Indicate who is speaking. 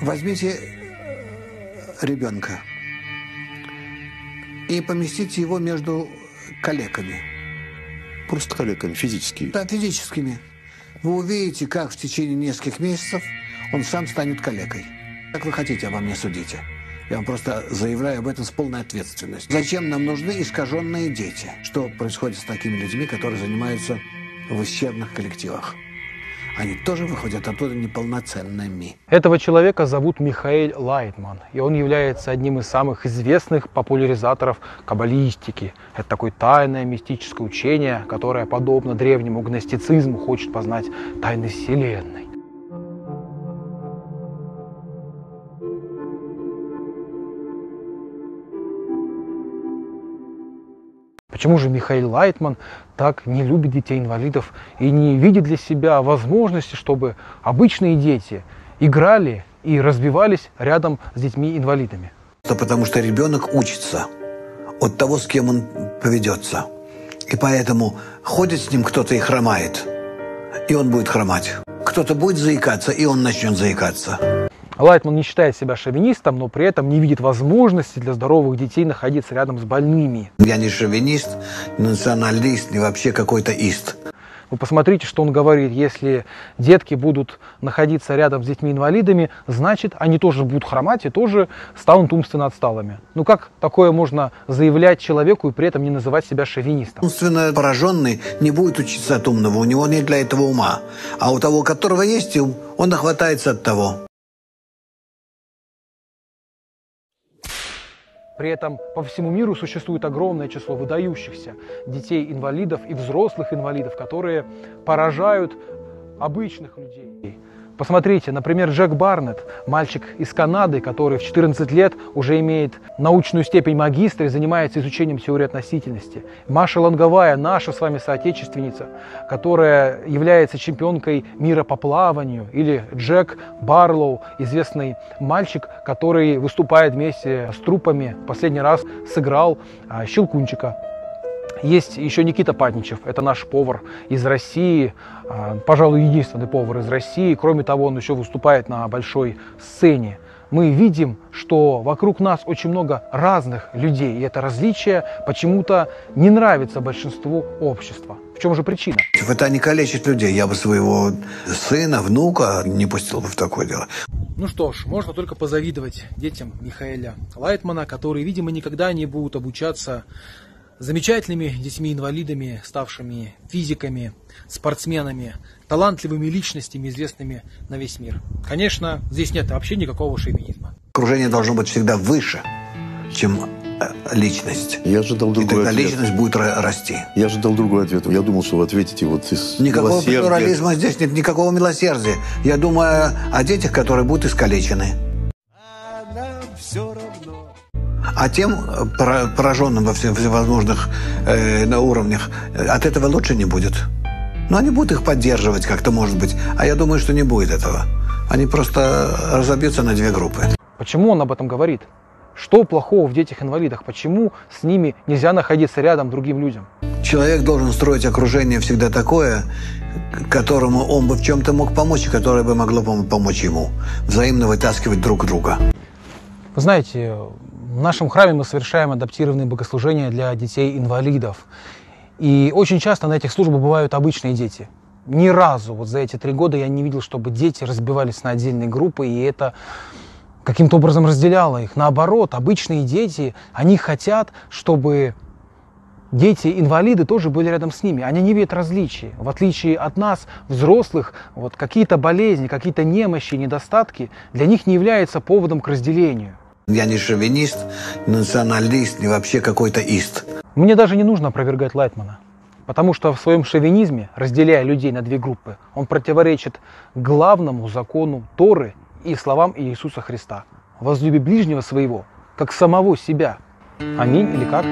Speaker 1: Возьмите ребенка и поместите его между коллегами.
Speaker 2: Просто коллегами, физически.
Speaker 1: Да, физическими. Вы увидите, как в течение нескольких месяцев он сам станет коллегой. Как вы хотите, обо мне судите. Я вам просто заявляю об этом с полной ответственностью. Зачем нам нужны искаженные дети? Что происходит с такими людьми, которые занимаются в ущербных коллективах? Они тоже выходят оттуда неполноценными.
Speaker 3: Этого человека зовут Михаил Лайтман, и он является одним из самых известных популяризаторов каббалистики. Это такое тайное мистическое учение, которое, подобно древнему гностицизму, хочет познать тайны Вселенной. Почему же Михаил Лайтман так не любит детей-инвалидов и не видит для себя возможности, чтобы обычные дети играли и развивались рядом с детьми-инвалидами?
Speaker 1: Потому что ребенок учится от того, с кем он поведется. И поэтому ходит с ним кто-то и хромает, и он будет хромать. Кто-то будет заикаться, и он начнет заикаться.
Speaker 3: Лайтман не считает себя шовинистом, но при этом не видит возможности для здоровых детей находиться рядом с больными.
Speaker 1: Я не шовинист, не националист, не вообще какой-то ист.
Speaker 3: Вы посмотрите, что он говорит. Если детки будут находиться рядом с детьми-инвалидами, значит, они тоже будут хромать и тоже станут умственно отсталыми. Ну как такое можно заявлять человеку и при этом не называть себя шовинистом?
Speaker 1: Умственно пораженный не будет учиться от умного, у него нет для этого ума. А у того, у которого есть ум, он охватается от того.
Speaker 3: При этом по всему миру существует огромное число выдающихся детей-инвалидов и взрослых инвалидов, которые поражают обычных людей. Посмотрите, например, Джек Барнетт, мальчик из Канады, который в 14 лет уже имеет научную степень магистра и занимается изучением теории относительности. Маша Лонговая, наша с вами соотечественница, которая является чемпионкой мира по плаванию. Или Джек Барлоу, известный мальчик, который выступает вместе с трупами. Последний раз сыграл а, Щелкунчика. Есть еще Никита Патничев, это наш повар из России, а, пожалуй, единственный повар из России. Кроме того, он еще выступает на большой сцене. Мы видим, что вокруг нас очень много разных людей, и это различие почему-то не нравится большинству общества. В чем же причина?
Speaker 1: Это не калечит людей. Я бы своего сына, внука не пустил бы в такое дело.
Speaker 3: Ну что ж, можно только позавидовать детям Михаэля Лайтмана, которые, видимо, никогда не будут обучаться замечательными детьми-инвалидами, ставшими физиками, спортсменами, талантливыми личностями, известными на весь мир. Конечно, здесь нет вообще никакого шовинизма.
Speaker 1: Окружение должно быть всегда выше, чем э, личность.
Speaker 2: Я ожидал другой
Speaker 1: И тогда
Speaker 2: ответ.
Speaker 1: личность будет расти.
Speaker 2: Я ожидал другой ответ. Я думал, что вы ответите вот из
Speaker 1: Никакого
Speaker 2: милосердия.
Speaker 1: плурализма здесь нет, никакого милосердия. Я думаю о детях, которые будут искалечены. А тем э, пора- пораженным во всевозможных э, на уровнях э, от этого лучше не будет. Но они будут их поддерживать как-то, может быть. А я думаю, что не будет этого. Они просто разобьются на две группы.
Speaker 3: Почему он об этом говорит? Что плохого в детях-инвалидах? Почему с ними нельзя находиться рядом другим людям?
Speaker 1: Человек должен строить окружение всегда такое, которому он бы в чем-то мог помочь, и которое бы могло пом- помочь ему. Взаимно вытаскивать друг друга.
Speaker 3: Вы знаете, в нашем храме мы совершаем адаптированные богослужения для детей-инвалидов. И очень часто на этих службах бывают обычные дети. Ни разу вот за эти три года я не видел, чтобы дети разбивались на отдельные группы, и это каким-то образом разделяло их. Наоборот, обычные дети, они хотят, чтобы дети-инвалиды тоже были рядом с ними. Они не видят различий. В отличие от нас, взрослых, вот какие-то болезни, какие-то немощи, недостатки для них не являются поводом к разделению.
Speaker 1: Я не шовинист, националист, не вообще какой-то ист.
Speaker 3: Мне даже не нужно опровергать Лайтмана, потому что в своем шовинизме, разделяя людей на две группы, он противоречит главному закону Торы и словам Иисуса Христа. Возлюби ближнего своего, как самого себя. Аминь или как?